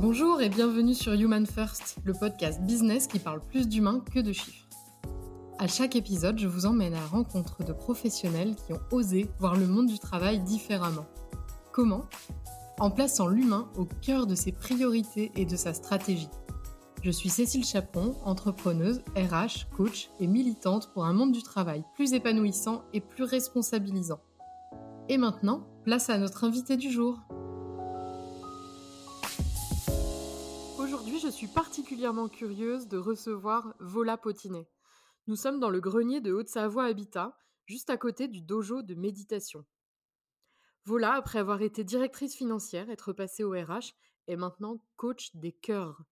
Bonjour et bienvenue sur Human First, le podcast business qui parle plus d'humains que de chiffres. À chaque épisode, je vous emmène à rencontre de professionnels qui ont osé voir le monde du travail différemment. Comment? En plaçant l'humain au cœur de ses priorités et de sa stratégie. Je suis Cécile Chaperon, entrepreneuse, RH, coach et militante pour un monde du travail plus épanouissant et plus responsabilisant. Et maintenant, place à notre invité du jour. Particulièrement curieuse de recevoir Vola Potinet. Nous sommes dans le grenier de Haute-Savoie Habitat, juste à côté du dojo de méditation. Vola, après avoir été directrice financière, être passée au RH, est maintenant coach des cœurs.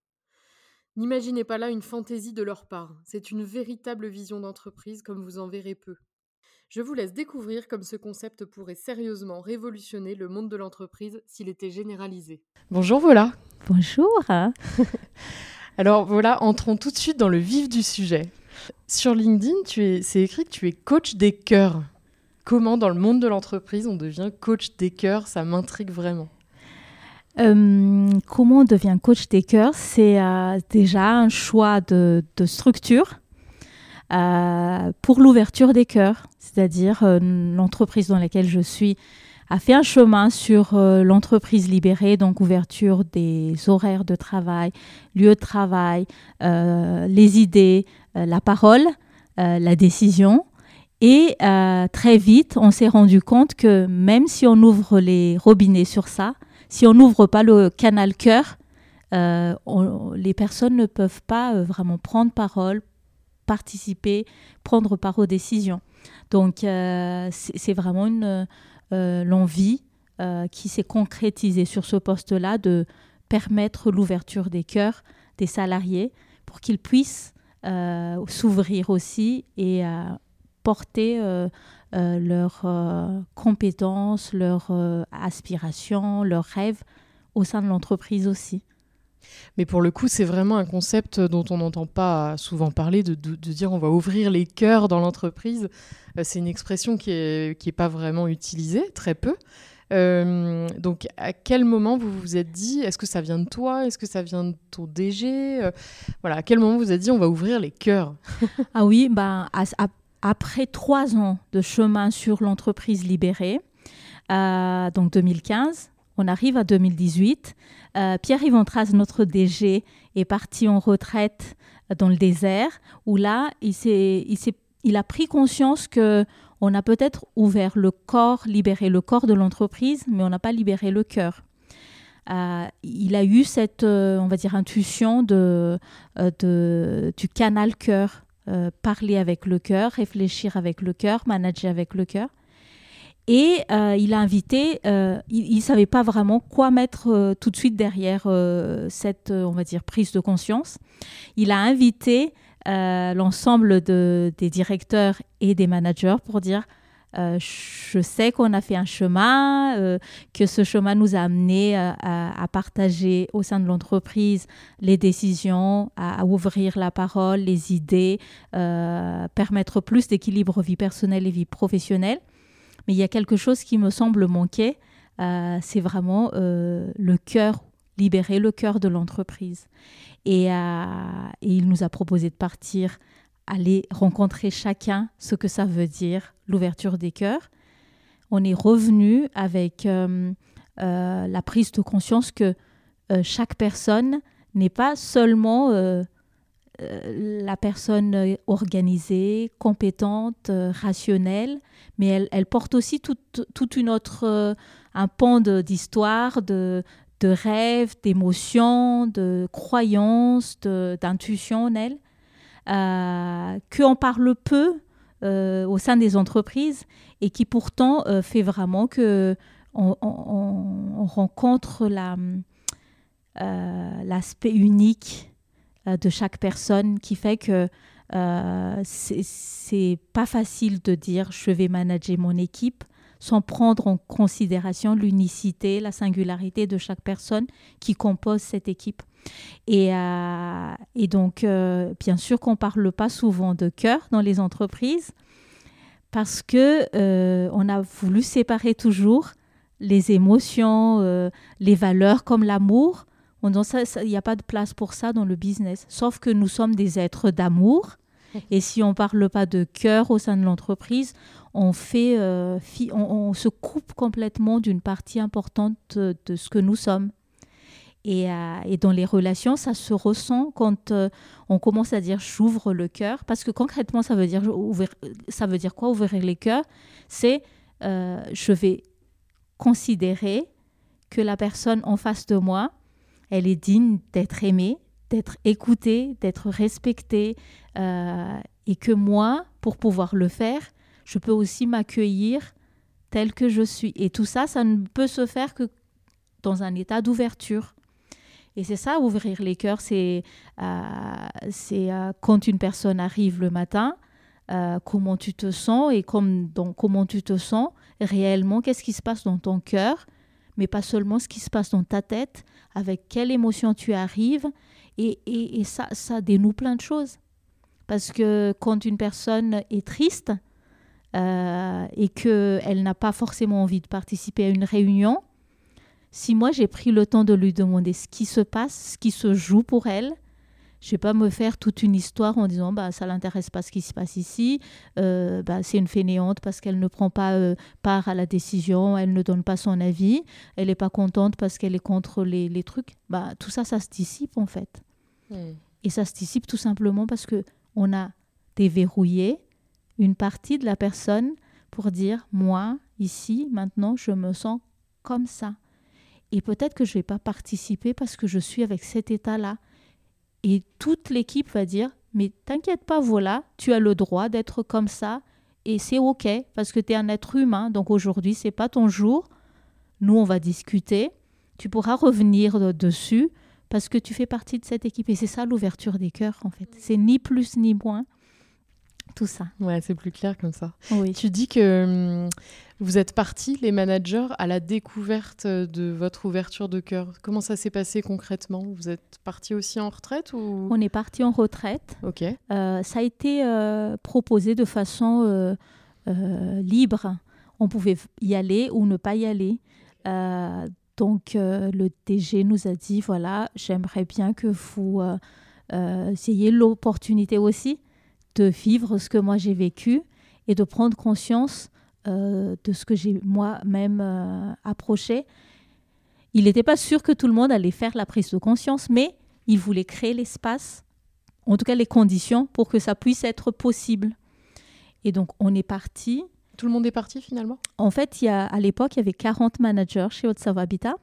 N'imaginez pas là une fantaisie de leur part, c'est une véritable vision d'entreprise comme vous en verrez peu. Je vous laisse découvrir comme ce concept pourrait sérieusement révolutionner le monde de l'entreprise s'il était généralisé. Bonjour voilà. Bonjour. Alors voilà, entrons tout de suite dans le vif du sujet. Sur LinkedIn, tu es, c'est écrit que tu es coach des cœurs. Comment dans le monde de l'entreprise on devient coach des cœurs? Ça m'intrigue vraiment. Euh, comment on devient coach des cœurs? C'est euh, déjà un choix de, structure euh, pour l'ouverture des cœurs. C'est-à-dire l'entreprise dans laquelle je suis a fait un chemin sur l'entreprise libérée, donc ouverture des horaires de travail, lieu de travail, les idées, la parole, la décision. Et très vite, on s'est rendu compte que même si on ouvre les robinets sur ça, si on n'ouvre pas le canal cœur, euh, les personnes ne peuvent pas euh, vraiment prendre parole, participer, prendre part aux décisions. Donc, euh, c'est vraiment l'envie qui s'est concrétisée sur ce poste-là de permettre l'ouverture des cœurs des salariés pour qu'ils puissent s'ouvrir aussi et porter euh, leurs euh, compétences, leurs euh, aspirations, leurs rêves au sein de l'entreprise aussi. Mais pour le coup, c'est vraiment un concept dont on n'entend pas souvent parler, de, dire on va ouvrir les cœurs dans l'entreprise. c'est une expression qui n'est qui pas vraiment utilisée, très peu. donc, à quel moment vous vous êtes dit, est-ce que ça vient de toi? Est-ce que ça vient de ton DG Voilà, à quel moment vous vous êtes dit, on va ouvrir les cœurs? Ah oui, ben, après trois ans de chemin sur l'entreprise libérée, euh, donc 2015, on arrive à 2018. Euh, Pierre-Yves Antras, notre DG, est parti en retraite dans le désert, où là, il, a pris conscience que on a peut-être ouvert le corps, libéré le corps de l'entreprise, mais on n'a pas libéré le cœur. Euh, il a eu cette, on va dire, intuition de, du canal cœur euh, parler avec le cœur, réfléchir avec le cœur, manager avec le cœur. Et euh, il a invité, euh, il ne savait pas vraiment quoi mettre tout de suite derrière cette, on va dire, prise de conscience. Il a invité l'ensemble de, des directeurs et des managers pour dire euh, je sais qu'on a fait un chemin, euh, que ce chemin nous a amené euh, à, partager au sein de l'entreprise les décisions, à, ouvrir la parole, les idées, permettre plus d'équilibre vie personnelle et vie professionnelle. Mais il y a quelque chose qui me semble manquer, c'est vraiment le cœur, libérer le cœur de l'entreprise. Et, et, il nous a proposé de partir aller rencontrer chacun ce que ça veut dire, l'ouverture des cœurs. On est revenu avec euh, euh, la prise de conscience que euh, chaque personne n'est pas seulement la personne organisée, compétente, rationnelle, mais elle, porte aussi toute, toute une autre, un pan d'histoire, de, rêves, d'émotions, de croyances, d'intuition en elle euh, qu'on parle peu euh, au sein des entreprises et qui pourtant euh, fait vraiment que on, rencontre l'aspect unique de chaque personne qui fait que euh, c'est pas facile de dire je vais manager mon équipe sans prendre en considération l'unicité, la singularité de chaque personne qui compose cette équipe. Et, euh, et donc, euh, bien sûr qu'on ne parle pas souvent de cœur dans les entreprises parce que euh, on a voulu séparer toujours les émotions, les valeurs comme l'amour en disant ça, il n'y a pas de place pour ça dans le business. Sauf que nous sommes des êtres d'amour. Et si on ne parle pas de cœur au sein de l'entreprise, on, fait, euh, on, se coupe complètement d'une partie importante de ce que nous sommes. Et, euh, et, dans les relations, ça se ressent quand euh, on commence à dire j'ouvre le cœur. Parce que concrètement, ça veut dire, ouvrir, ça veut dire quoi ouvrir les cœurs? C'est je vais considérer que la personne en face de moi, elle est digne d'être aimée, d'être écoutée, d'être respectée, euh, et que moi, pour pouvoir le faire, je peux aussi m'accueillir tel que je suis. Et tout ça, ça ne peut se faire que dans un état d'ouverture. Et c'est ça, ouvrir les cœurs, c'est euh, euh, quand une personne arrive le matin, comment tu te sens et comme, comment tu te sens réellement, qu'est-ce qui se passe dans ton cœur, mais pas seulement ce qui se passe dans ta tête, avec quelle émotion tu arrives. Et, et, ça, ça dénoue plein de choses. Parce que quand une personne est triste euh, et qu'elle n'a pas forcément envie de participer à une réunion, si moi j'ai pris le temps de lui demander ce qui se passe, ce qui se joue pour elle, je vais pas me faire toute une histoire en disant bah ça l'intéresse pas ce qui se passe ici, euh, bah, c'est une fainéante parce qu'elle ne prend pas euh, part à la décision, elle ne donne pas son avis, elle n'est pas contente parce qu'elle est contre les, les, trucs. Bah tout ça, ça se dissipe en fait. Et ça se dissipe tout simplement parce que on a déverrouillé une partie de la personne pour dire moi ici maintenant je me sens comme ça. Et peut-être que je vais pas participer parce que je suis avec cet état-là et toute l'équipe va dire, mais t'inquiète pas, voilà, tu as le droit d'être comme ça et c'est OK parce que tu es un être humain. Donc aujourd'hui, c'est pas ton jour. Nous, on va discuter. Tu pourras revenir dessus parce que tu fais partie de cette équipe. Et c'est ça l'ouverture des cœurs, en fait. C'est ni plus ni moins tout ça. Ouais, c'est plus clair comme ça. Oui. Tu dis que hum, vous êtes partis, les managers, à la découverte de votre ouverture de cœur. Comment ça s'est passé concrètement? Vous êtes partis aussi en retraite ou... On est parti en retraite. Ok. Euh, ça a été euh, proposé de façon euh, libre. On pouvait y aller ou ne pas y aller. donc le DG nous a dit voilà, j'aimerais bien que vous ayez l'opportunité aussi de vivre ce que moi j'ai vécu et de prendre conscience euh, de ce que j'ai moi-même euh, approché. Il n'était pas sûr que tout le monde allait faire la prise de conscience, mais il voulait créer l'espace, en tout cas les conditions pour que ça puisse être possible. Et donc on est parti. Tout le monde est parti finalement? En fait, y a, à l'époque, il y avait 40 managers chez Haute Habitat.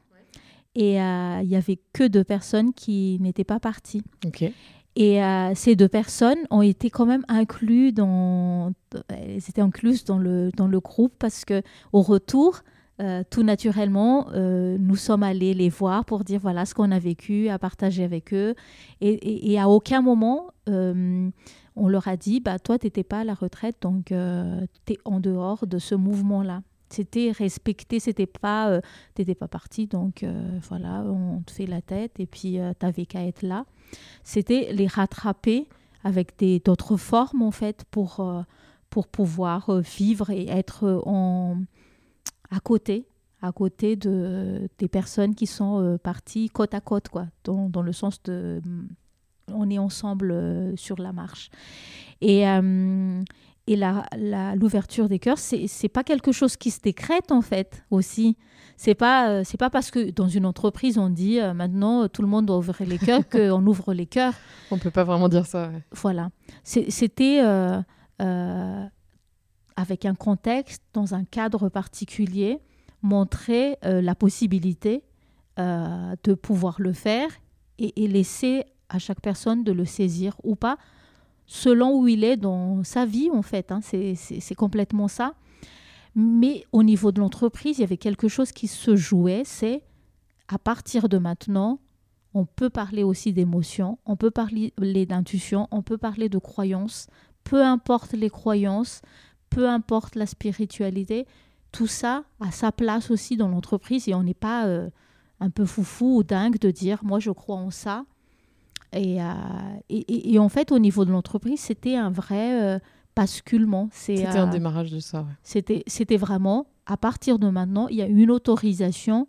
Et euh, il n'y avait que deux personnes qui n'étaient pas parties. Ok. Et euh, ces deux personnes ont été quand même incluses dans, elles étaient incluses dans le, dans le groupe parce que au retour, euh, tout naturellement, euh, nous sommes allés les voir pour dire voilà ce qu'on a vécu, à partager avec eux. Et, à aucun moment, on leur a dit bah, toi, tu n'étais pas à la retraite, donc tu es en dehors de ce mouvement-là. C'était respecté, c'était pas, t'étais pas parti, donc voilà, on te fait la tête et puis tu avais qu'à être là c'était les rattraper avec d'autres formes en fait pour, euh, pour pouvoir euh, vivre et être euh, en, à côté à côté de, des personnes qui sont parties côte à côte, quoi, dans, dans, le sens de on est ensemble sur la marche. Et, et l'ouverture la, des cœurs, c'est n'est pas quelque chose qui se décrète en fait aussi. C'est pas euh, c'est pas parce que dans une entreprise on dit euh, maintenant tout le monde doit ouvrir les cœurs qu'on ouvre les cœurs. On peut pas vraiment dire ça. Voilà. C'était euh, avec un contexte, dans un cadre particulier, montrer la possibilité de pouvoir le faire et, et laisser à chaque personne de le saisir ou pas selon où il est dans sa vie, en fait. Hein. C'est complètement ça. Mais au niveau de l'entreprise, il y avait quelque chose qui se jouait, c'est à partir de maintenant, on peut parler aussi d'émotions, on peut parler d'intuition, on peut parler de croyances, peu importe les croyances, peu importe la spiritualité, tout ça a sa place aussi dans l'entreprise et on n'est pas euh, un peu foufou ou dingue de dire moi je crois en ça euh, et, et, en fait, au niveau de l'entreprise, c'était un vrai euh, basculement. C'était un euh, démarrage de ça. C'était, c'était vraiment, à partir de maintenant, il y a une autorisation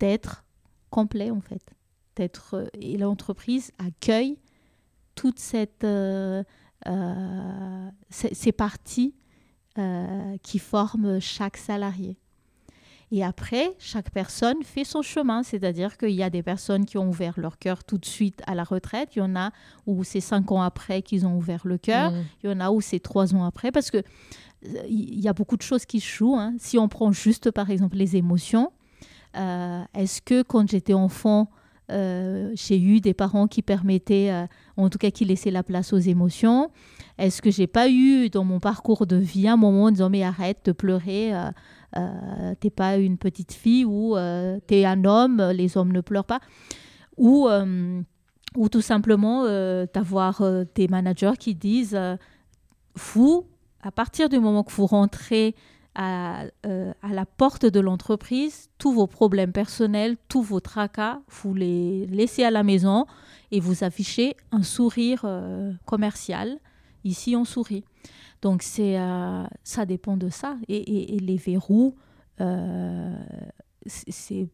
d'être complet, en fait. d'être et l'entreprise accueille toute cette ces parties qui forment chaque salarié. Et après, chaque personne fait son chemin, c'est-à-dire qu'il y a des personnes qui ont ouvert leur cœur tout de suite à la retraite, il y en a où c'est cinq ans après qu'ils ont ouvert le cœur, mmh. il y en a où c'est trois ans après, parce que euh, il y a beaucoup de choses qui jouent. Hein. Si on prend juste par exemple les émotions, euh, est-ce que quand j'étais enfant, euh, j'ai eu des parents qui permettaient, en tout cas qui laissaient la place aux émotions? Est-ce que j'ai pas eu dans mon parcours de vie un moment en disant mais arrête de pleurer euh, t'es pas une petite fille ou euh, tu es un homme, les hommes ne pleurent pas. Ou, euh, ou tout simplement d'avoir des managers qui disent vous, à partir du moment que vous rentrez à, à, la porte de l'entreprise, tous vos problèmes personnels, tous vos tracas, vous les laissez à la maison et vous affichez un sourire commercial. Ici, on sourit. Donc c'est, euh, ça dépend de ça. Et, les verrous, euh, c'est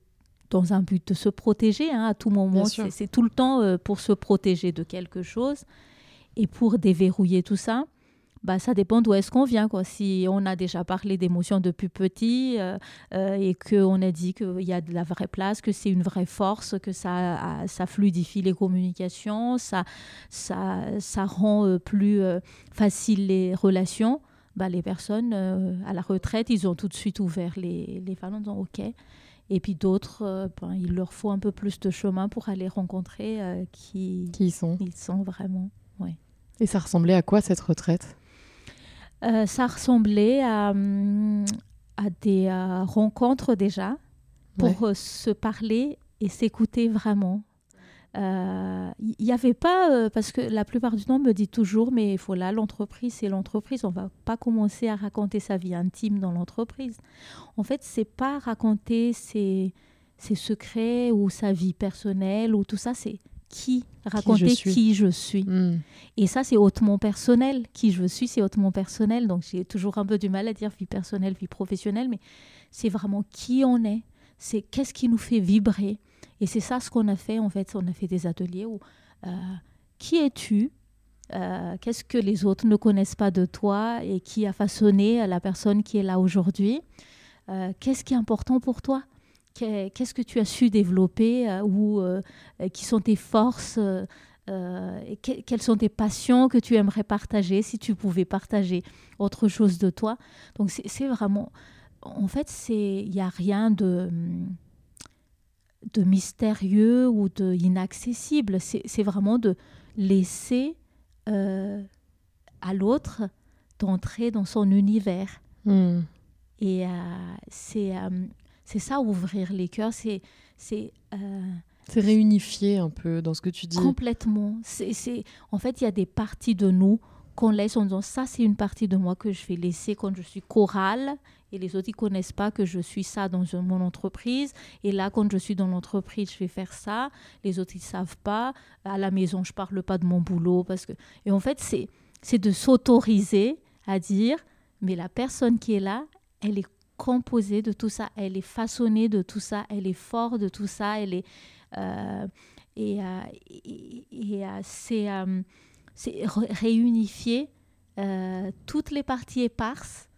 dans un but de se protéger hein, à tout moment. C'est tout le temps euh, pour se protéger de quelque chose. Et pour déverrouiller tout ça, bah, ça dépend d'où est-ce qu'on vient. Quoi. Si on a déjà parlé d'émotions depuis petit euh, euh, et qu'on a dit qu'il y a de la vraie place, que c'est une vraie force, que ça, ça fluidifie les communications, ça, ça, ça rend euh, plus facile les relations, bah, les personnes à la retraite, ils ont tout de suite ouvert les, les en disant OK. Et puis d'autres, ben, il leur faut un peu plus de chemin pour aller rencontrer qui, qui ils sont. Ils sont vraiment. Ouais. Et ça ressemblait à quoi cette retraite? Euh, ça ressemblait à, hum, à des euh, rencontres déjà pour euh, se parler et s'écouter vraiment. Il n'y avait pas, parce que la plupart du temps, on me dit toujours, mais il faut là, l'entreprise, c'est l'entreprise. On va pas commencer à raconter sa vie intime dans l'entreprise. En fait, c'est pas raconter ses, ses secrets ou sa vie personnelle ou tout ça, c'est qui, raconter qui je suis. Hmm. Et ça, c'est hautement personnel. Qui je suis, c'est hautement personnel. Donc, j'ai toujours un peu du mal à dire vie personnelle, vie professionnelle, mais c'est vraiment qui on est. C'est qu'est-ce qui nous fait vibrer. Et c'est ça ce qu'on a fait, en fait. On a fait des ateliers où euh, qui es-tu? Euh, Qu'est-ce que les autres ne connaissent pas de toi et qui a façonné la personne qui est là aujourd'hui? Euh, Qu'est-ce qui est important pour toi? Qu'est-ce que tu as su développer euh, ou euh, euh, qui sont tes forces quelles sont tes passions que tu aimerais partager si tu pouvais partager autre chose de toi. Donc c'est vraiment, en fait, il n'y a rien de, de mystérieux ou de inaccessible. C'est vraiment de laisser à l'autre d'entrer dans son univers. Hmm. Et c'est c'est ça, ouvrir les cœurs. C'est. C'est euh, réunifier un peu dans ce que tu dis. Complètement. C'est, en fait, il y a des parties de nous qu'on laisse en disant ça, c'est une partie de moi que je vais laisser quand je suis chorale. Et les autres, ils connaissent pas que je suis ça dans mon entreprise. Et là, quand je suis dans l'entreprise, je vais faire ça. Les autres, ils savent pas. À la maison, je parle pas de mon boulot. parce que Et en fait, c'est, c'est de s'autoriser à dire, mais la personne qui est là, elle est composée de tout ça, elle est façonnée de tout ça, elle est forte de tout ça, elle est euh, et, euh, et, euh, c'est réunifier toutes les parties éparses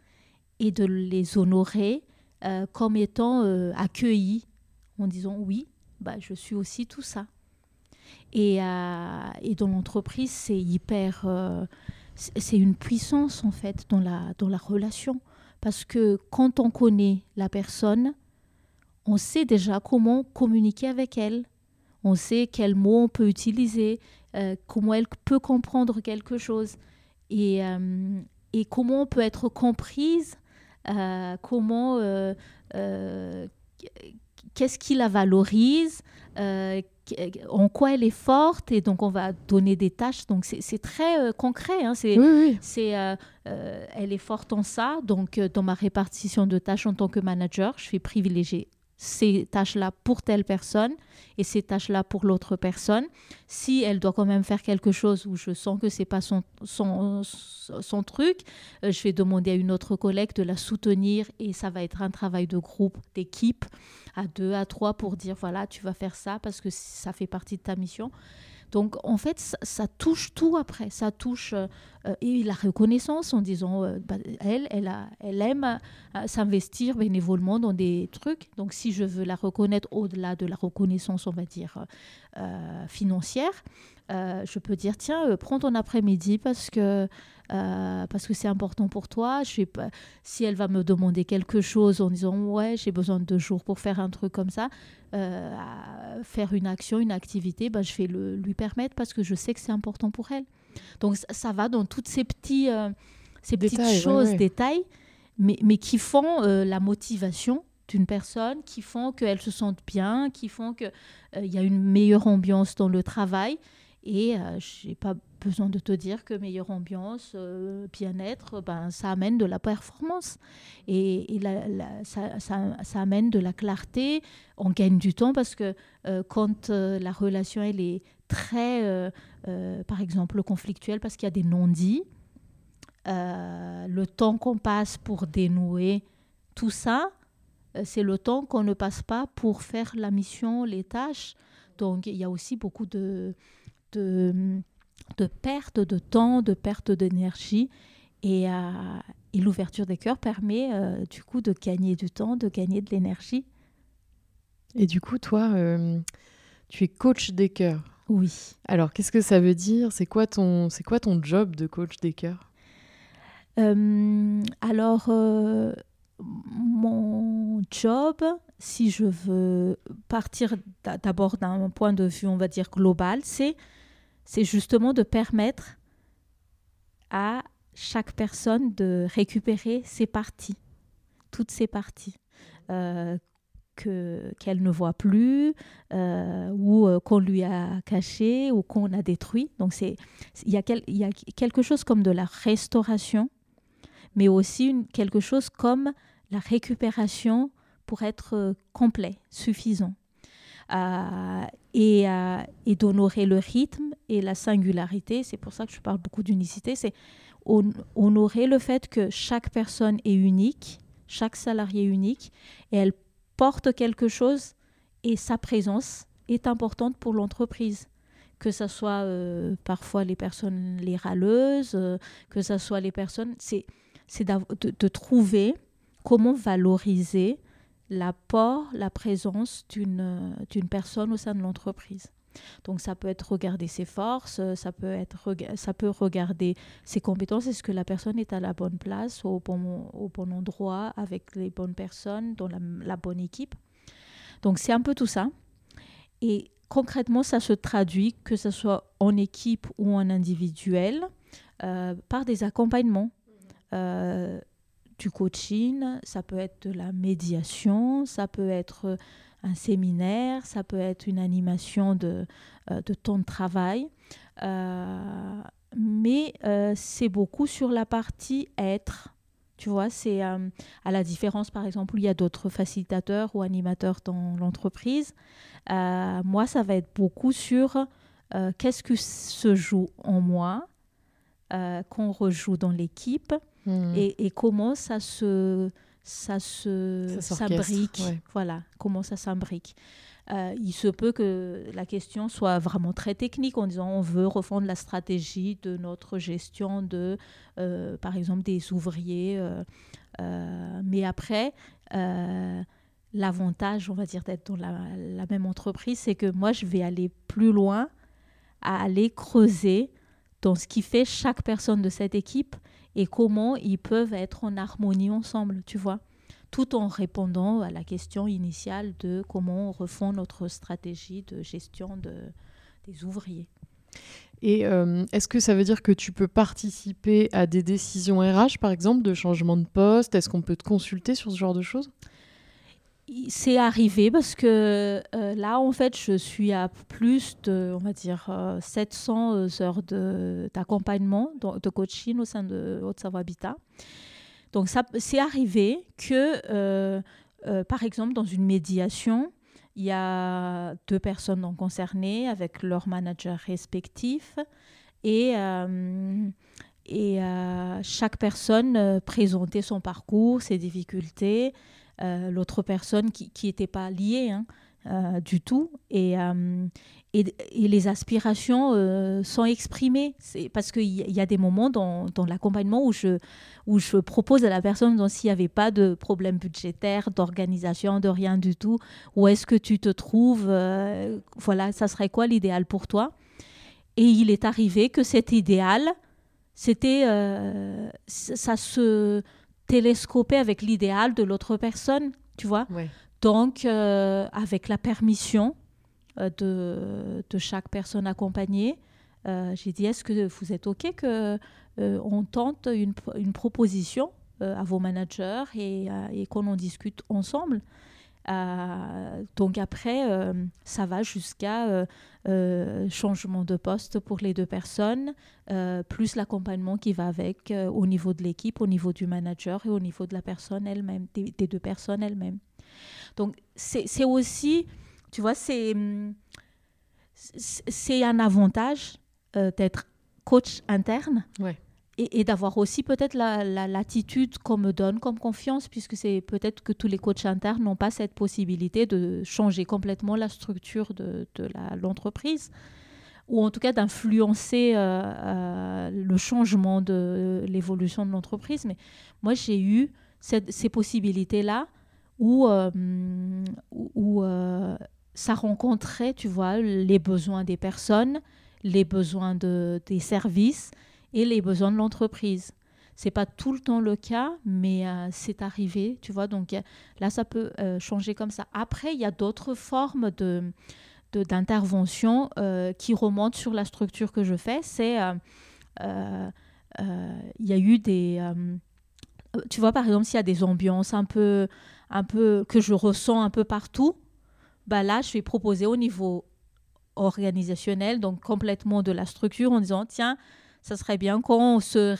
et de les honorer comme étant accueillies en disant oui, bah, je suis aussi tout ça. Et, et dans l'entreprise, c'est hyper, c'est une puissance en fait dans la, dans la relation. Parce que quand on connaît la personne, on sait déjà comment communiquer avec elle. On sait quels mots on peut utiliser, euh, comment elle peut comprendre quelque chose et, euh, comment on peut être comprise, euh, comment, qu'est-ce qui la valorise, en quoi elle est forte et donc on va donner des tâches. Donc c'est très euh, concret. Hein. C'est, euh, euh, elle est forte en ça. Donc dans ma répartition de tâches en tant que manager, je vais privilégier ces tâches-là pour telle personne et ces tâches-là pour l'autre personne. Si elle doit quand même faire quelque chose où je sens que c'est pas son, son, son truc, euh, je vais demander à une autre collègue de la soutenir et ça va être un travail de groupe, d'équipe, à deux, à trois pour dire voilà, tu vas faire ça parce que ça fait partie de ta mission. Donc en fait, ça, touche tout après. Ça touche euh, euh, et la reconnaissance en disant, euh, bah, elle, elle, elle aime s'investir bénévolement dans des trucs. Donc si je veux la reconnaître au-delà de la reconnaissance, on va dire, financière, je peux dire, tiens, prends ton après-midi parce que euh, parce que c'est important pour toi. Je pas, si elle va me demander quelque chose en disant ouais j'ai besoin de deux jours pour faire un truc comme ça, euh, faire une action, une activité, bah, je vais le, lui permettre parce que je sais que c'est important pour elle. Donc ça, va dans toutes ces, petits, euh, ces petites choses, détails, mais, mais qui font la motivation d'une personne, qui font qu'elle se sente bien, qui font qu'il il y a une meilleure ambiance dans le travail. Et je n'ai pas besoin de te dire que meilleure ambiance, euh, bien-être, ben, ça amène de la performance. Et, ça, ça, amène de la clarté. On gagne du temps parce que euh, quand euh, la relation elle est très, par exemple, conflictuelle parce qu'il y a des non-dits, le temps qu'on passe pour dénouer tout ça, c'est le temps qu'on ne passe pas pour faire la mission, les tâches. Donc il y a aussi beaucoup de, de de perte de temps, de perte d'énergie. Et, euh, l'ouverture des cœurs permet euh, du coup de gagner du temps, de gagner de l'énergie. Et du coup, toi, euh, tu es coach des cœurs. Oui. Alors, qu'est-ce que ça veut dire? C'est quoi ton, c'est quoi ton job de coach des cœurs? Alors, mon job, si je veux partir d'abord d'un point de vue, on va dire global, c'est c'est justement de permettre à chaque personne de récupérer ses parties, toutes ses parties. Euh, que, qu'elle ne voit plus euh, ou euh, qu'on lui a caché ou qu'on a détruit. Donc il y, a quelque chose comme de la restauration, mais aussi quelque chose comme la récupération pour être complet, suffisant. Euh, et, euh, et d'honorer le rythme et la singularité. C'est pour ça que je parle beaucoup d'unicité. C'est honorer le fait que chaque personne est unique, chaque salarié unique, et elle porte quelque chose et sa présence est importante pour l'entreprise. Que ce soit euh, parfois les personnes les râleuses, que ce soit les personnes. C'est de, de, trouver comment valoriser l'apport, la présence d'une personne au sein de l'entreprise. Donc ça peut être regarder ses forces, ça peut, être, ça peut regarder ses compétences, est-ce que la personne est à la bonne place, au bon, au bon endroit, avec les bonnes personnes, dans la, bonne équipe? Donc c'est un peu tout ça. Et concrètement, ça se traduit, que ce soit en équipe ou en individuel, euh, par des accompagnements. Euh, du coaching, ça peut être de la médiation, ça peut être un séminaire, ça peut être une animation de, euh, de temps de travail. Euh, mais euh, c'est beaucoup sur la partie être. Tu vois, c'est à la différence, par exemple, où il y a d'autres facilitateurs ou animateurs dans l'entreprise. moi, ça va être beaucoup sur qu'est-ce que se joue en moi, qu'on rejoue dans l'équipe, Hmm. Et, comment ça se ça se s'imbrique. voilà comment ça s'imbrique. Euh, il se peut que la question soit vraiment très technique en disant on veut refondre la stratégie de notre gestion de euh, par exemple des ouvriers euh, mais après l'avantage on va dire d'être dans la, la même entreprise c'est que moi je vais aller plus loin à aller creuser dans ce qui fait chaque personne de cette équipe et comment ils peuvent être en harmonie ensemble, tu vois, tout en répondant à la question initiale de comment on refond notre stratégie de gestion de, des ouvriers. Et euh, est-ce que ça veut dire que tu peux participer à des décisions RH, par exemple, de changement de poste? Est-ce qu'on peut te consulter sur ce genre de choses? C'est arrivé parce que euh, là, en fait, je suis à plus de, on va dire, 700 euh, heures d'accompagnement, de, coaching au sein de Haute-Savoie Habitat. Donc, c'est arrivé que euh, par exemple, dans une médiation, il y a deux personnes concernées avec leurs managers respectifs et, et chaque personne présentait son parcours, ses difficultés. L'autre personne qui n'était pas liée, hein, euh, du tout. Et, euh, et, les aspirations euh, sont exprimées. C'est parce qu'il y, a des moments dans, dans l'accompagnement où je, où je propose à la personne s'il n'y avait pas de problème budgétaire, d'organisation, de rien du tout, où est-ce que tu te trouves, voilà, ça serait quoi l'idéal pour toi? Et il est arrivé que cet idéal, c'était, ça se télescopait avec l'idéal de l'autre personne, tu vois. Donc, euh, avec la permission euh, de, chaque personne accompagnée, euh, j'ai dit est-ce que vous êtes OK que on tente une, proposition à vos managers et, et qu'on en discute ensemble? Donc après, ça va jusqu'à changement de poste pour les deux personnes, plus l'accompagnement qui va avec au niveau de l'équipe, au niveau du manager et au niveau de la personne elle-même, des, deux personnes elles-mêmes. Donc, c'est aussi, tu vois, c'est un avantage euh, d'être coach interne. Et, d'avoir aussi peut-être l'attitude qu'on me donne comme confiance, puisque c'est peut-être que tous les coachs internes n'ont pas cette possibilité de changer complètement la structure de, l'entreprise, ou en tout cas d'influencer euh, euh, le changement de l'évolution de l'entreprise. Mais moi, j'ai eu ces possibilités-là où, euh, où euh, ça rencontrait, tu vois, les besoins des personnes, les besoins de, des services et les besoins de l'entreprise. C'est pas tout le temps le cas, mais euh, c'est arrivé, tu vois. Donc là, ça peut changer comme ça. Après, il y a d'autres formes de d'intervention qui remontent sur la structure que je fais. C'est il y a eu des tu vois par exemple s'il y a des ambiances un peu un peu que je ressens un peu partout, bah là, je vais proposer au niveau organisationnel, donc complètement de la structure, en disant tiens, ça serait bien qu'on se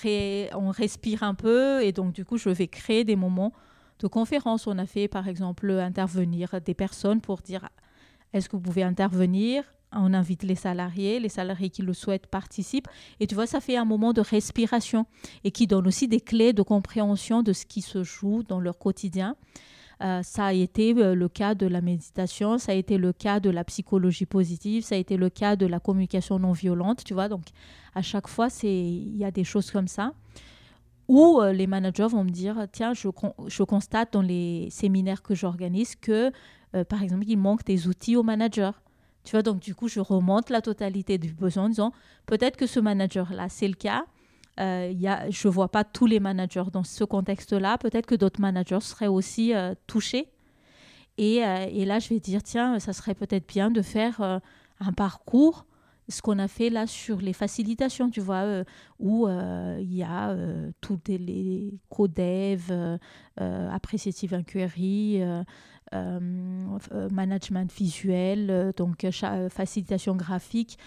on respire un peu, et donc du coup, je vais créer des moments de conférence. On a fait par exemple intervenir des personnes pour dire est-ce que vous pouvez intervenir? On invite les salariés, les salariés qui le souhaitent participent. Et tu vois, ça fait un moment de respiration et qui donne aussi des clés de compréhension de ce qui se joue dans leur quotidien. Euh, ça a été euh, le cas de la méditation, ça a été le cas de la psychologie positive, ça a été le cas de la communication non violente, tu vois. Donc, à chaque fois, il y a des choses comme ça où euh, les managers vont me dire, tiens, je, je constate dans les séminaires que j'organise que, par exemple, il manque des outils aux managers. Tu vois, donc du coup, je remonte la totalité du besoin en disant, peut-être que ce manager-là, c'est le cas, euh, y a, je ne vois pas tous les managers dans ce contexte-là. Peut-être que d'autres managers seraient aussi euh, touchés. Et, euh, et, là, je vais dire, tiens, ça serait peut-être bien de faire euh, un parcours, ce qu'on a fait là sur les facilitations, tu vois, où il y a tous les codev, appreciative inquiry, management visuel, donc facilitation graphique.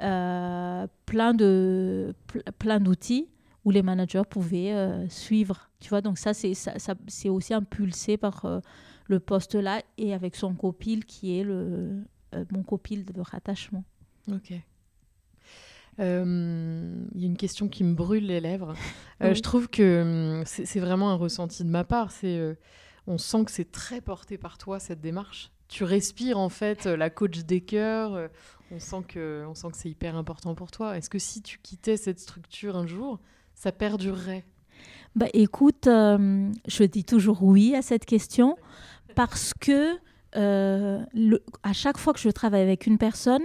Euh, plein de plein d'outils où les managers pouvaient euh, suivre. Tu vois, donc ça, c'est ça, c'est aussi impulsé par euh, le poste là et avec son copil qui est le mon copil de rattachement. Ok. Il y a une question qui me brûle les lèvres. Je trouve que hum, c'est vraiment un ressenti de ma part. C'est, on sent que c'est très porté par toi cette démarche. Tu respires en fait la coach des cœurs. On sent que, on sent que c'est hyper important pour toi. Est-ce que si tu quittais cette structure un jour, ça perdurerait? Bah, écoute, euh, je dis toujours oui à cette question parce que euh, à chaque fois que je travaille avec une personne,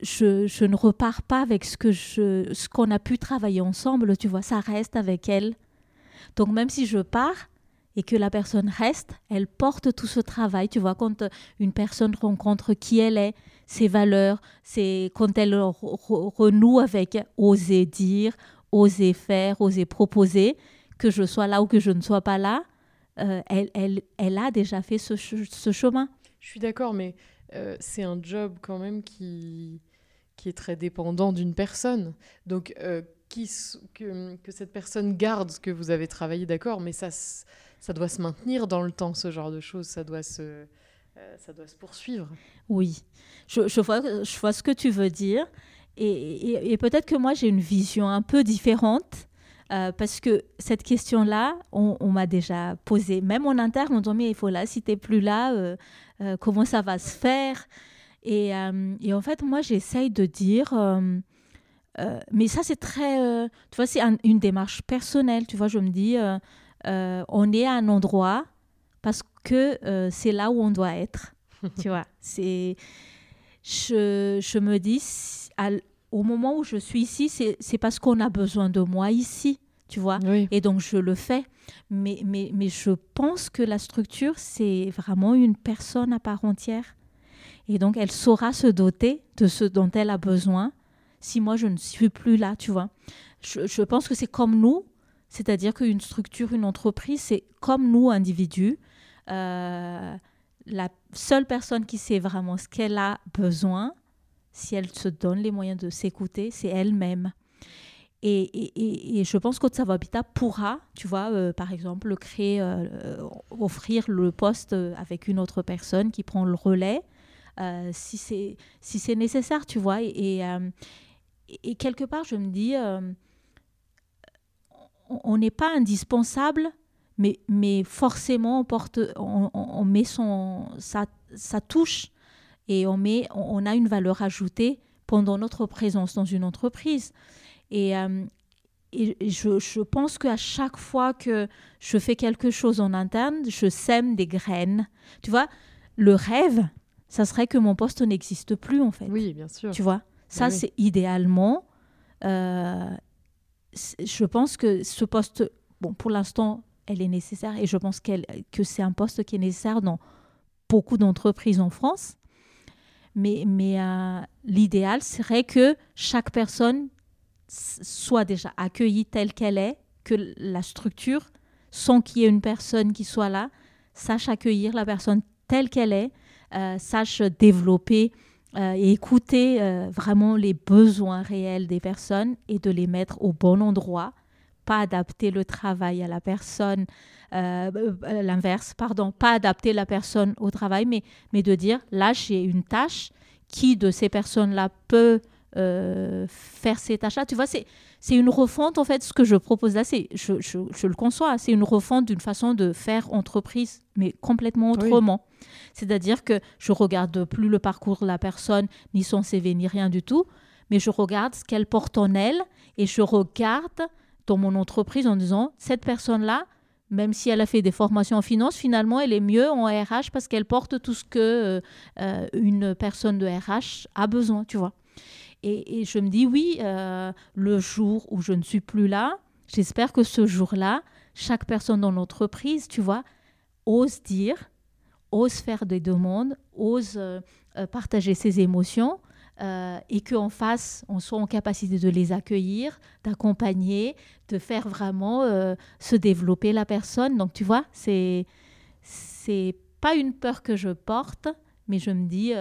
je, ne repars pas avec ce que ce qu'on a pu travailler ensemble. Tu vois, ça reste avec elle. Donc même si je pars, et que la personne reste, elle porte tout ce travail. Tu vois, quand une personne rencontre qui elle est, ses valeurs, c'est quand elle renoue avec oser dire, oser faire, oser proposer, que je sois là ou que je ne sois pas là, euh, elle, elle, elle, a déjà fait ce, chemin. Je suis d'accord, mais euh, c'est un job quand même qui, qui est très dépendant d'une personne. Donc, euh, qui, que, que, cette personne garde ce que vous avez travaillé, d'accord, mais ça ça doit se maintenir dans le temps, ce genre de choses. Ça doit se, ça doit se poursuivre. Oui, je, vois, ce que tu veux dire. Et, peut-être que moi, j'ai une vision un peu différente. parce que cette question-là, on, m'a déjà posée, même en interne, on dit mais il faut là, si tu n'es plus là, comment ça va se faire? Et, en fait, moi, j'essaye de dire, euh, mais ça, c'est très. Euh, tu vois, c'est une démarche personnelle. Tu vois, je me dis, euh, on est à un endroit parce que c'est là où on doit être. tu vois, c'est. Je, je, me dis, au moment où je suis ici, c'est parce qu'on a besoin de moi ici. Tu vois, et donc je le fais. Mais, mais, mais je pense que la structure, c'est vraiment une personne à part entière. Et donc, elle saura se doter de ce dont elle a besoin si moi je ne suis plus là, tu vois. Je, pense que c'est comme nous, c'est-à-dire qu'une structure, une entreprise, c'est comme nous, individus. Euh, la seule personne qui sait vraiment ce qu'elle a besoin, si elle se donne les moyens de s'écouter, c'est elle-même. Et, et, je pense qu'Otsavo Habitat pourra, tu vois, euh, par exemple, créer, euh, offrir le poste avec une autre personne qui prend le relais, si c'est si nécessaire, tu vois. Et, et quelque part, je me dis, on n'est pas indispensable, mais, mais forcément, on, porte, on, met son, sa, sa, touche et on, met, on a une valeur ajoutée pendant notre présence dans une entreprise. Et, euh, et je, je, pense qu'à chaque fois que je fais quelque chose en interne, je sème des graines. Tu vois, le rêve, ça serait que mon poste n'existe plus, en fait. Oui, bien sûr. Tu vois ça, c'est idéalement. Euh, je pense que ce poste, bon, pour l'instant, elle est nécessaire et je pense que c'est un poste qui est nécessaire dans beaucoup d'entreprises en France. Mais, euh, l'idéal serait que chaque personne soit déjà accueillie telle qu'elle est, que la structure, sans qu'il y ait une personne qui soit là, sache accueillir la personne telle qu'elle est, euh, sache développer euh, et écouter vraiment les besoins réels des personnes et de les mettre au bon endroit, pas adapter le travail à la personne, euh, l'inverse, pardon, pas adapter la personne au travail, mais, mais de dire là j'ai une tâche, qui de ces personnes-là peut faire ces tâches-là Tu vois, c'est c'est une refonte, en fait, ce que je propose là, c'est, je, je, le conçois, c'est une refonte d'une façon de faire entreprise, mais complètement autrement. C'est-à-dire que je regarde plus le parcours de la personne, ni son CV, ni rien du tout, mais je regarde ce qu'elle porte en elle et je regarde dans mon entreprise en disant, cette personne-là, même si elle a fait des formations en finance, finalement, elle est mieux en RH parce qu'elle porte tout ce que euh, euh, une personne de RH a besoin, tu vois. Et, je me dis, oui, euh, le jour où je ne suis plus là, j'espère que ce jour-là, chaque personne dans l'entreprise, tu vois, ose dire, ose faire des demandes, ose partager ses émotions et qu'en face, on soit en capacité de les accueillir, d'accompagner, de faire vraiment se développer la personne. Donc, tu vois, c'est c'est pas une peur que je porte, mais je me dis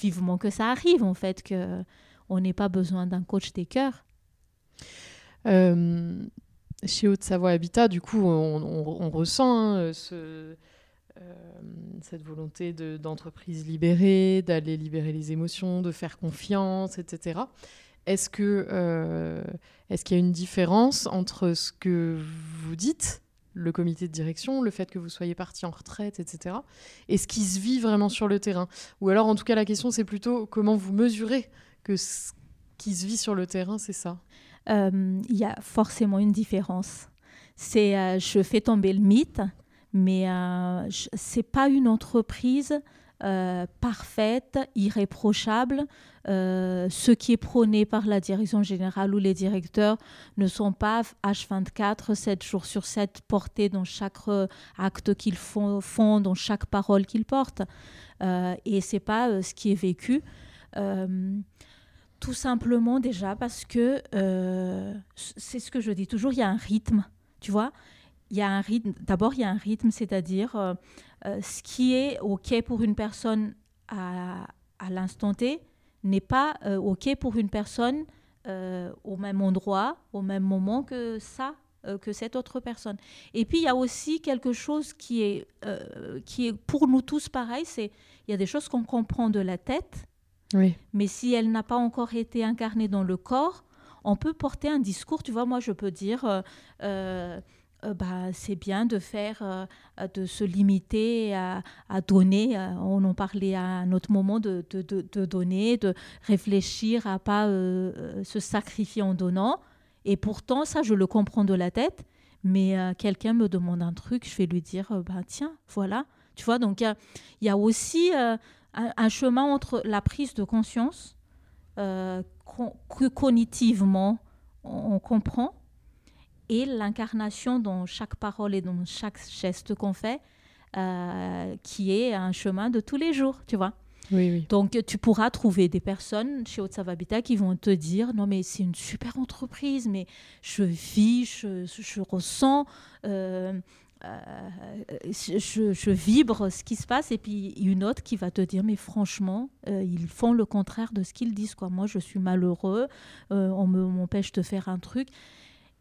vivement que ça arrive, en fait, que on n'est pas besoin d'un coach des cœurs. Euh, chez Haute-Savoie Habitat, du coup, on, ressent hein, ce, euh, cette volonté d'entreprise libérée, d'aller libérer les émotions, de faire confiance, etc. Est-ce que euh, est-ce qu'il y a une différence entre ce que vous dites, le comité de direction, le fait que vous soyez parti en retraite, etc., et ce qui se vit vraiment sur le terrain? Ou alors, en tout cas, la question, c'est plutôt comment vous mesurez que ce qui se vit sur le terrain, c'est ça? Euh, Il y a forcément une différence. C'est, euh, je fais tomber le mythe, mais euh, c'est pas une entreprise euh, parfaite, irréprochable. ce qui est prôné par la direction générale ou les directeurs ne sont pas H24, 7 jours sur 7, portés dans chaque acte qu'ils font, dans chaque parole qu'ils portent. et c'est pas ce qui est vécu. Tout simplement déjà parce que euh, c'est ce que je dis toujours, il y a un rythme, tu vois. Il y a un rythme. D'abord, il y a un rythme, c'est-à-dire euh, euh, ce qui est ok pour une personne à, à l'instant T n'est pas ok pour une personne au même endroit, au même moment que ça euh, que cette autre personne. Et puis il y a aussi quelque chose qui est, euh, qui est pour nous tous pareil, c'est il y a des choses qu'on comprend de la tête, Oui. mais si elle n'a pas encore été incarnée dans le corps, on peut porter un discours. Tu vois, moi je peux dire, euh, euh, euh, bah, c'est bien de faire, euh, euh, de se limiter à, donner. euh, on en parlait à un autre moment de, donner, de réfléchir à pas euh, euh, se sacrifier en donnant. Et pourtant, ça, je le comprends de la tête. Mais euh, quelqu'un me demande un truc, je vais lui dire, euh, bah, tiens, voilà. Tu vois, donc il y a- aussi euh, un, un chemin entre la prise de conscience euh, que cognitivement on comprend et l'incarnation dans chaque parole et dans chaque geste qu'on fait, euh, qui est un chemin de tous les jours, tu vois. Oui, oui. Donc, tu pourras trouver des personnes chez Otsav Habitat qui vont te dire Non, mais c'est une super entreprise, mais je vis, je, je ressens, euh, euh, je, je vibre ce qui se passe. Et puis, une autre qui va te dire Mais franchement, euh, ils font le contraire de ce qu'ils disent. Quoi. Moi, je suis malheureux, on me- m'empêche de faire un truc.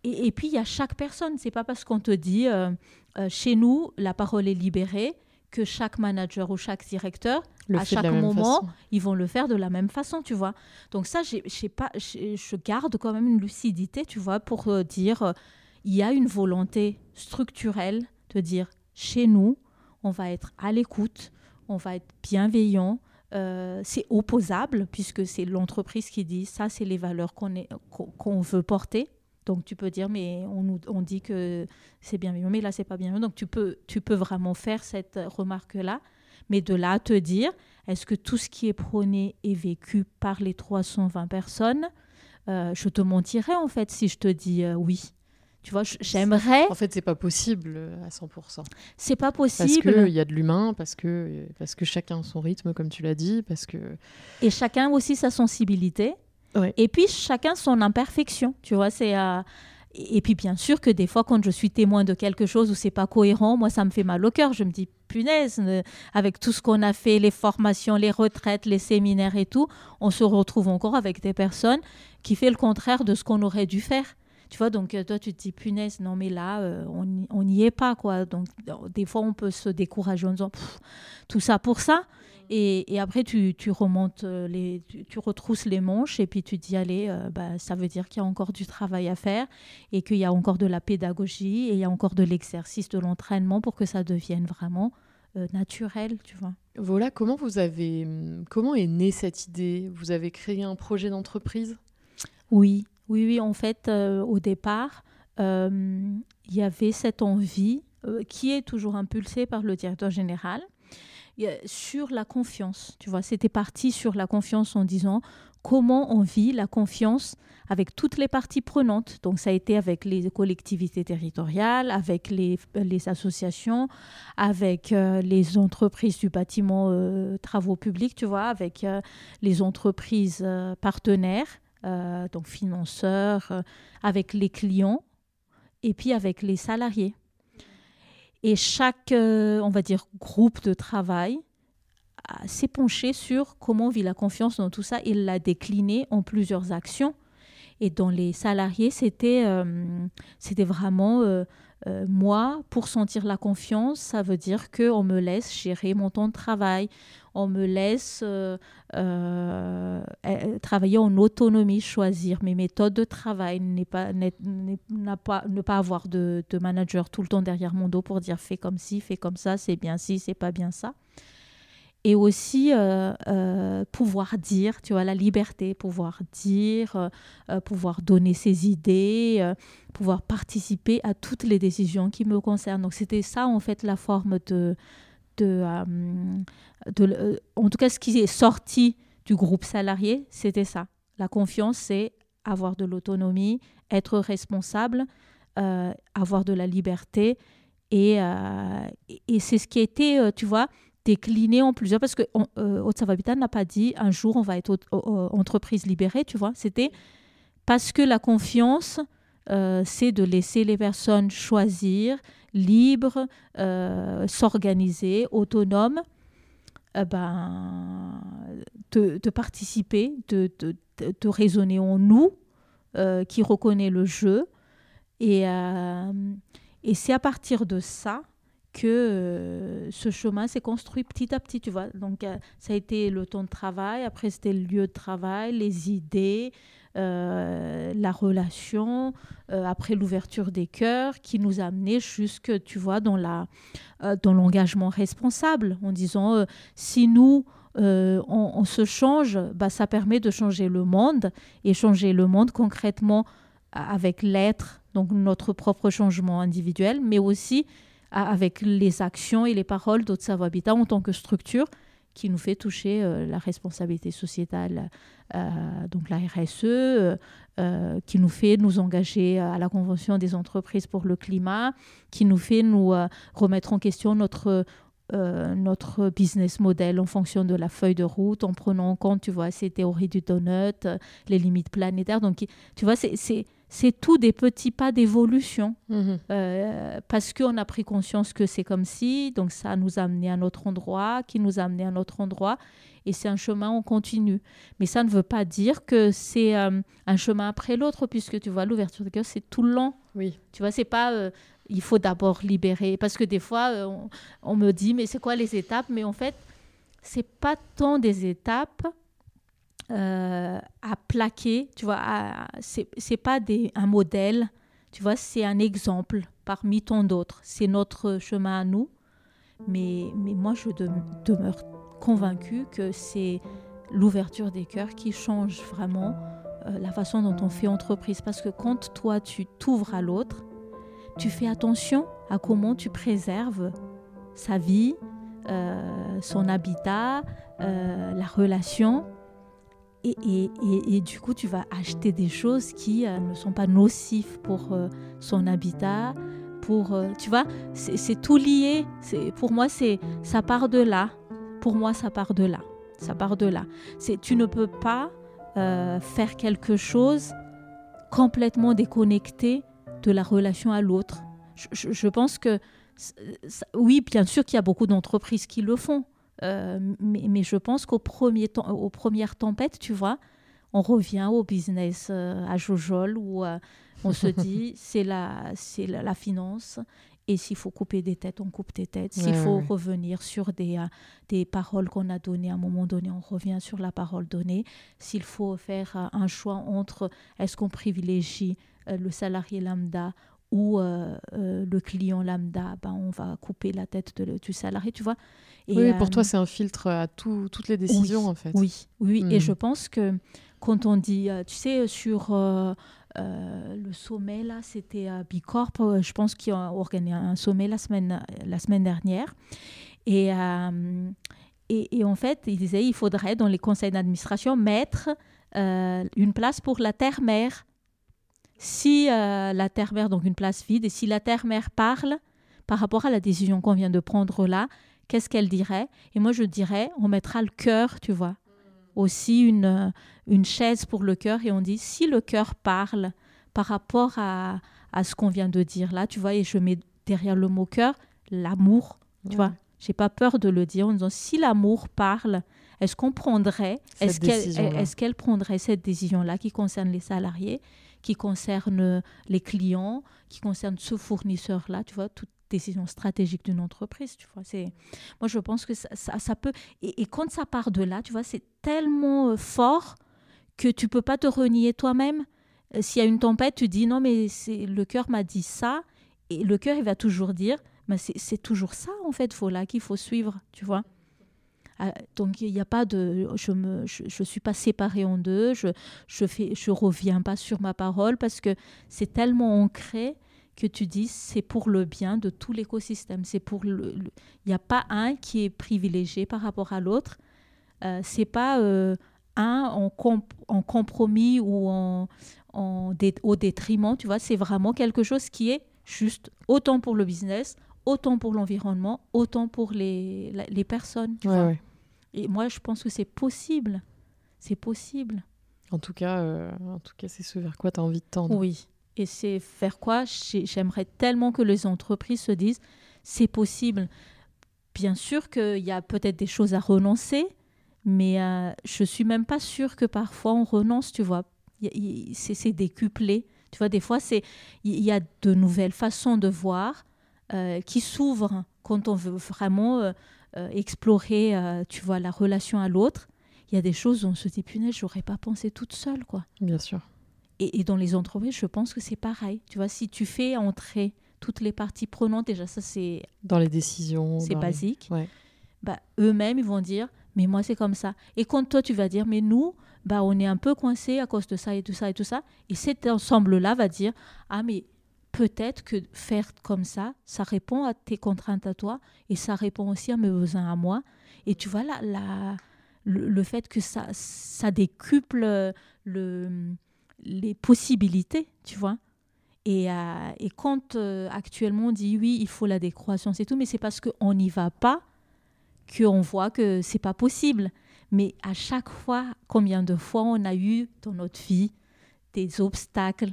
Et, et puis, il y a chaque personne. C'est pas parce qu'on te dit euh, euh, Chez nous, la parole est libérée que chaque manager ou chaque directeur Le à chaque moment, ils vont le faire de la même façon, tu vois. Donc ça, pas, je garde quand même une lucidité, tu vois, pour euh, dire, il y a une volonté structurelle de dire, chez nous, on va être à l'écoute, on va être bienveillant. euh, c'est opposable puisque c'est l'entreprise qui dit ça, c'est les valeurs qu'on est- qu'on qu'on veut porter. Donc tu peux dire mais on nous on dit que c'est bienveillant, mais là c'est pas bienveillant. Donc tu peux tu peux vraiment faire cette remarque là, mais de là à te dire est-ce que tout ce qui est prôné est vécu par les 320 personnes? Euh, Je te mentirais en fait si je te dis euh, oui. Tu vois, j'aimerais. En fait, c'est pas possible euh, à 100%. C'est pas Parce possible. qu'il y a de l'humain, parce que, parce que chacun a son rythme, comme tu l'as dit, parce que... Et chacun aussi sa sensibilité. Et puis chacun son imperfection. Tu vois, euh, Et puis bien sûr que des fois, quand je suis témoin de quelque chose où c'est pas cohérent, moi ça me fait mal au cœur. Je me dis punaise, euh, avec tout ce qu'on a fait, les formations, les retraites, les séminaires et tout, on se retrouve encore avec des personnes qui fait le contraire de ce qu'on aurait dû faire. Tu vois, donc euh, toi tu te dis punaise, non mais là on n'y- est pas quoi. Donc des fois on peut se décourager en disant tout ça pour ça. Et, et après, tu, tu remontes, euh, les, tu, tu retrousses les manches et puis tu dis, allez, euh, bah, ça veut dire qu'il y a encore du travail à faire et qu'il y a encore de la pédagogie et il y a encore de l'exercice, de l'entraînement pour que ça devienne vraiment euh, naturel, tu vois. Voilà, comment vous avez... Comment est née cette idée? Vous avez créé un projet d'entreprise? Oui, oui, oui. En fait, euh, au départ, il y avait cette envie qui est toujours impulsée par le directeur général sur la confiance. Tu vois, c'était parti sur la confiance en disant comment on vit la confiance avec toutes les parties prenantes. Donc, ça a été avec les collectivités territoriales, avec les, les associations, avec euh, les entreprises du bâtiment euh, travaux publics, tu vois, avec euh, les entreprises euh, partenaires, euh, donc financeurs, euh, avec les clients et puis avec les salariés. Et chaque, euh, on va dire, groupe de travail s'est penché sur comment on vit la confiance dans tout ça. Il l'a décliné en plusieurs actions. Et dans les salariés, c'était euh, c'était vraiment euh, moi, pour sentir la confiance, ça veut dire qu'on me laisse gérer mon temps de travail, on me laisse euh, euh, euh, travailler en autonomie, choisir mes méthodes de travail, pas, pas, ne pas avoir de, manager tout le temps derrière mon dos pour dire fais comme ci, fais comme ça, c'est bien ci, c'est pas bien ça. Et aussi pouvoir dire, tu vois, la liberté, pouvoir dire, pouvoir donner ses idées, pouvoir participer à toutes les décisions qui me concernent. Donc c'était ça en fait la forme de, de, euh, euh, en tout cas ce qui est sorti du groupe salarié, c'était ça. La confiance, c'est avoir de l'autonomie, être responsable, euh, avoir de la liberté. Et, et- c'est ce qui a été, tu vois, décliné en plusieurs. Parce que euh, n'a pas dit un jour on va être entreprise libérée, tu vois. C'était parce que la confiance, c'est de laisser les personnes choisir, libres, euh, s'organiser, autonomes, euh, ben, de, participer, de, de, de- raisonner en nous, euh, qui reconnaît le jeu Et, et c'est à partir de ça que ce chemin s'est construit petit à petit, tu vois. Donc, ça a été le temps de travail, après c'était le lieu de travail, les idées, la relation, après l'ouverture des cœurs, qui nous a amené jusque, tu vois, dans la dans l'engagement responsable, en disant si nous on, se change, bah, ça permet de changer le monde et changer le monde concrètement avec l'être, donc notre propre changement individuel, mais aussi avec les actions et les paroles d'Otsavo Habitat en tant que structure qui nous fait toucher euh, la responsabilité sociétale, euh, donc la RSE, euh, qui nous fait nous engager à la Convention des entreprises pour le climat, qui nous fait nous remettre en question notre, notre business model en fonction de la feuille de route, en prenant en compte, tu vois, ces théories du donut, les limites planétaires. Donc, tu vois, c'est c'est tout des petits pas d'évolution. Mhm. Euh, parce qu'on a pris conscience que c'est comme si, donc ça nous a amené à notre endroit, qui nous a amené à notre endroit, et c'est un chemin en continu. Mais ça ne veut pas dire que c'est euh, un chemin après l'autre, puisque tu vois, l'ouverture de cœur, c'est tout le long. Oui. Tu vois, c'est pas. Euh, il faut d'abord libérer. Parce que des fois, on, on, me dit, mais c'est quoi les étapes? Mais en fait, c'est pas tant des étapes euh, à plaquer, tu vois, c'est pas des, un modèle, tu vois, c'est un exemple parmi tant d'autres. C'est notre chemin à nous, mais, mais moi je demeure convaincue que c'est l'ouverture des cœurs qui change vraiment euh, la façon dont on fait entreprise. Parce que quand toi tu t'ouvres à l'autre, tu fais attention à comment tu préserves sa vie, euh, son habitat, la relation et, du coup, tu vas acheter des choses qui euh, ne sont pas nocives pour euh, son habitat, pour, euh, tu vois, c'est tout lié. Pour moi, c'est ça part de là. Pour moi, ça part de là. Ça part de là. C'est tu ne peux pas faire quelque chose complètement déconnecté de la relation à l'autre. Je, pense que oui, bien sûr qu'il y a beaucoup d'entreprises qui le font. Euh, mais, je pense qu'aux premier aux premières tempêtes, tu vois, on revient au business euh, à Jojol où euh, on se dit c'est la, c'est la, finance. Et s'il faut couper des têtes, on coupe des têtes. S'il faut revenir sur des, des paroles qu'on a données à un moment donné, on revient sur la parole donnée. S'il faut faire un choix entre est-ce qu'on privilégie le salarié lambda ou le client lambda, ben on va couper la tête de, du salarié, tu vois oui, pour toi, euh, c'est un filtre à toutes les décisions, en fait. Oui, oui. Et hmm. je pense que quand on dit, euh, tu sais, sur euh, le sommet, là, c'était à Bicorp, je pense qu'ils ont organisé un sommet la semaine, la semaine dernière. Et, et, et, en fait, ils disaient il faudrait, dans les conseils d'administration, mettre une place pour la terre-mère. Si la terre-mère, donc une place vide, et si la terre-mère parle par rapport à la décision qu'on vient de prendre là, qu'est-ce qu'elle dirait Et moi, je dirais, on mettra le cœur, tu vois. Aussi une, euh, une chaise pour le cœur et on dit, si le cœur parle par rapport à, à ce qu'on vient de dire là, tu vois, et je mets derrière le mot cœur l'amour, tu vois. J'ai pas peur de le dire en disant, si l'amour parle, est-ce qu'on prendrait, est-ce qu'elle est prendrait cette décision-là qui concerne les salariés, qui concerne les clients, qui concerne ce fournisseur-là, tu vois, tout, décision stratégique d'une entreprise, tu vois. C'est, moi, je pense que ça, ça, peut... Et, quand ça part de là, tu vois, c'est tellement euh, fort que tu peux pas te renier toi-même. Euh, s'il y a une tempête, tu dis non, mais c'est, le cœur m'a dit ça. Et le cœur, il va toujours dire, mais c'est, toujours ça, en fait, faut là qu'il faut suivre, tu vois. Ah, donc il n'y a pas de, je me, je, suis pas séparée en deux, je, je fais, je reviens pas sur ma parole parce que c'est tellement ancré que tu dis c'est pour le bien de tout l'écosystème. C'est pour le, il n'y a pas un qui est privilégié par rapport à l'autre. Euh, c'est pas euh, un en, en, compromis ou en, en au détriment. Tu vois, c'est vraiment quelque chose qui est juste autant pour le business, autant pour l'environnement, autant pour les, les personnes. Et moi, je pense que c'est possible. C'est possible. En tout cas, euh, en tout cas, c'est ce vers quoi tu as envie de tendre. Oui, et c'est faire quoi? J'aimerais tellement que les entreprises se disent, c'est possible. Bien sûr qu'il y a peut-être des choses à renoncer, mais euh, je suis même pas sûre que parfois on renonce, tu vois. C'est décuplé. Tu vois, des fois, il y a de nouvelles façons de voir euh, qui s'ouvrent quand on veut vraiment euh, euh, explorer, tu vois, la relation à l'autre. Il y a des choses où on se dit, punaise, j'aurais pas pensé toute seule, quoi. Bien sûr. Et, et dans les entreprises, je pense que c'est pareil. Tu vois, si tu fais entrer toutes les parties prenantes, déjà ça c'est... Dans les décisions. C'est basique. Ouais. Bah, eux-mêmes, ils vont dire, mais moi c'est comme ça. Et quand toi, tu vas dire, mais nous, bah, on est un peu coincé à cause de ça et tout ça et tout ça. Et cet ensemble-là va dire, ah mais peut-être que faire comme ça, ça répond à tes contraintes à toi et ça répond aussi à mes besoins à moi. Et tu vois, la, la, le, fait que ça, ça décuple le, les possibilités, tu vois. Et, euh, et quand euh, actuellement on dit oui, il faut la décroissance et tout, mais c'est parce qu'on n'y va pas qu'on voit que c'est pas possible. Mais à chaque fois, combien de fois on a eu dans notre vie des obstacles,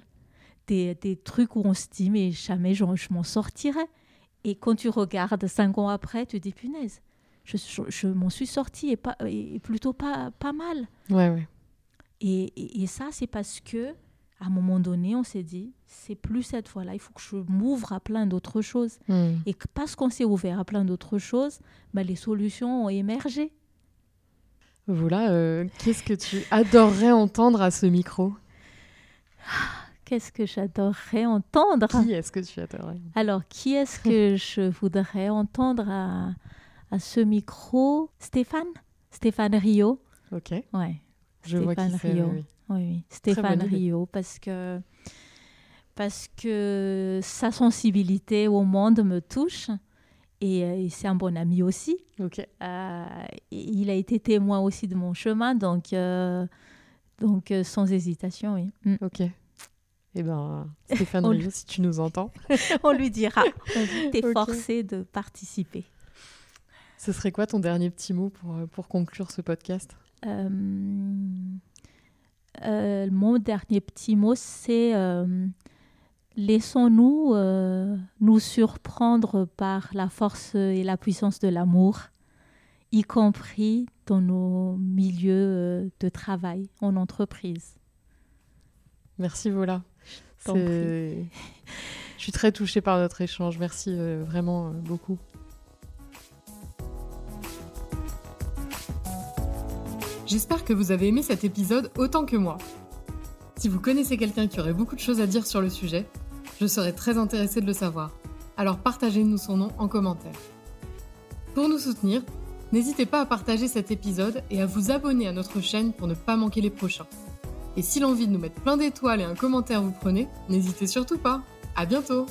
des, des trucs où on se dit mais jamais je, m'en sortirai. Et quand tu regardes cinq ans après, tu te dis punaise, je, m'en suis sortie et, pas, et plutôt pas, pas mal. Ouais, ouais. Et, et, ça, c'est parce que à un moment donné, on s'est dit, c'est plus cette fois-là, il faut que je m'ouvre à plein d'autres choses. Hmm. Et parce qu'on s'est ouvert à plein d'autres choses, bah, les solutions ont émergé. Voilà, euh, qu'est-ce que tu adorerais entendre à ce micro? Qu'est-ce que j'adorerais entendre? Qui est-ce que tu adorerais? Alors, qui est-ce que je voudrais entendre à, à ce micro? Stéphane? Stéphane Rio. Ok. Ouais. Je vois qui Rio. Oui, oui. Stéphane Rio, parce que, parce que sa sensibilité au monde me touche. Euh, et, c'est un bon ami aussi. Ok. Euh, il a été témoin aussi de mon chemin, donc, euh, donc sans hésitation, oui. Mm. Ok. Eh bien, Stéphane Rio, si tu nous entends. on lui dira. Tu es forcé de participer. Ce serait quoi ton dernier petit mot pour, pour conclure ce podcast? Mon dernier petit mot, c'est Laissons-nous euh, nous surprendre par la force et la puissance de l'amour, y compris dans nos milieux euh, de travail, en entreprise. Merci Vola. Je suis très touchée par notre échange. Merci euh, vraiment beaucoup. J'espère que vous avez aimé cet épisode autant que moi. Si vous connaissez quelqu'un qui aurait beaucoup de choses à dire sur le sujet, je serais très intéressée de le savoir. Alors partagez-nous son nom en commentaire. Pour nous soutenir, n'hésitez pas à partager cet épisode et à vous abonner à notre chaîne pour ne pas manquer les prochains. Et si l'envie de nous mettre plein d'étoiles et un commentaire vous prenez, n'hésitez surtout pas. À bientôt!